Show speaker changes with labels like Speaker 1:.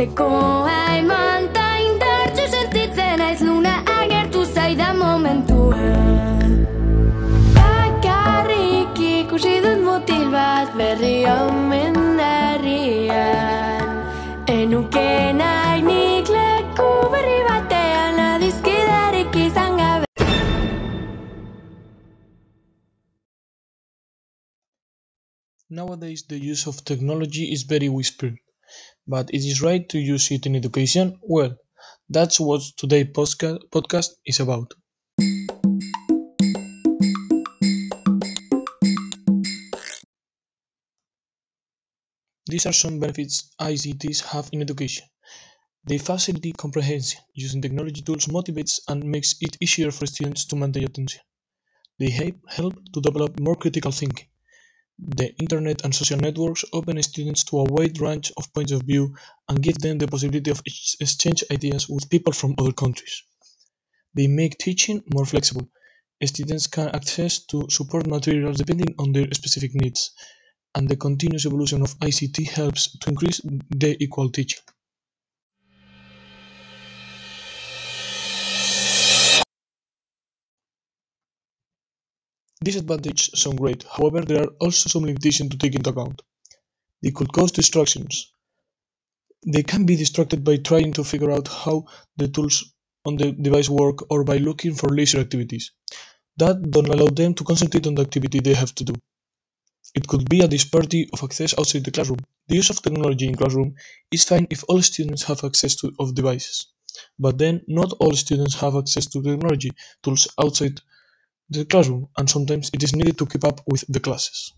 Speaker 1: Zeko haimanta indartxu sentitzen naiz luna agertu zaidan momentuan. Bakarrik ikusi dut mutil bat berri omen herrian. Enuke nahi nik leku berri batean adizkidarik izan gabe.
Speaker 2: Nowadays, the use of technology is very whispered, but it is right to use it in education? Well, that's what today's podcast is about. These are some benefits ICTs have in education. They facilitate comprehension. Using technology tools motivates and makes it easier for students to maintain attention. They help to develop more critical thinking. The internet and social networks open students to a wide range of points of view and give them the possibility of exchange ideas with people from other countries. They make teaching more flexible. Students can access to support materials depending on their specific needs, and the continuous evolution of ICT helps to increase the equal teaching. These advantages sound great, however there are also some limitations to take into account. They could cause distractions. They can be distracted by trying to figure out how the tools on the device work or by looking for leisure activities that don't allow them to concentrate on the activity they have to do. It could be a disparity of access outside the classroom. The use of technology in classroom is fine if all students have access to of devices, but then not all students have access to technology tools outside the classroom, and sometimes it is needed to keep up with the classes.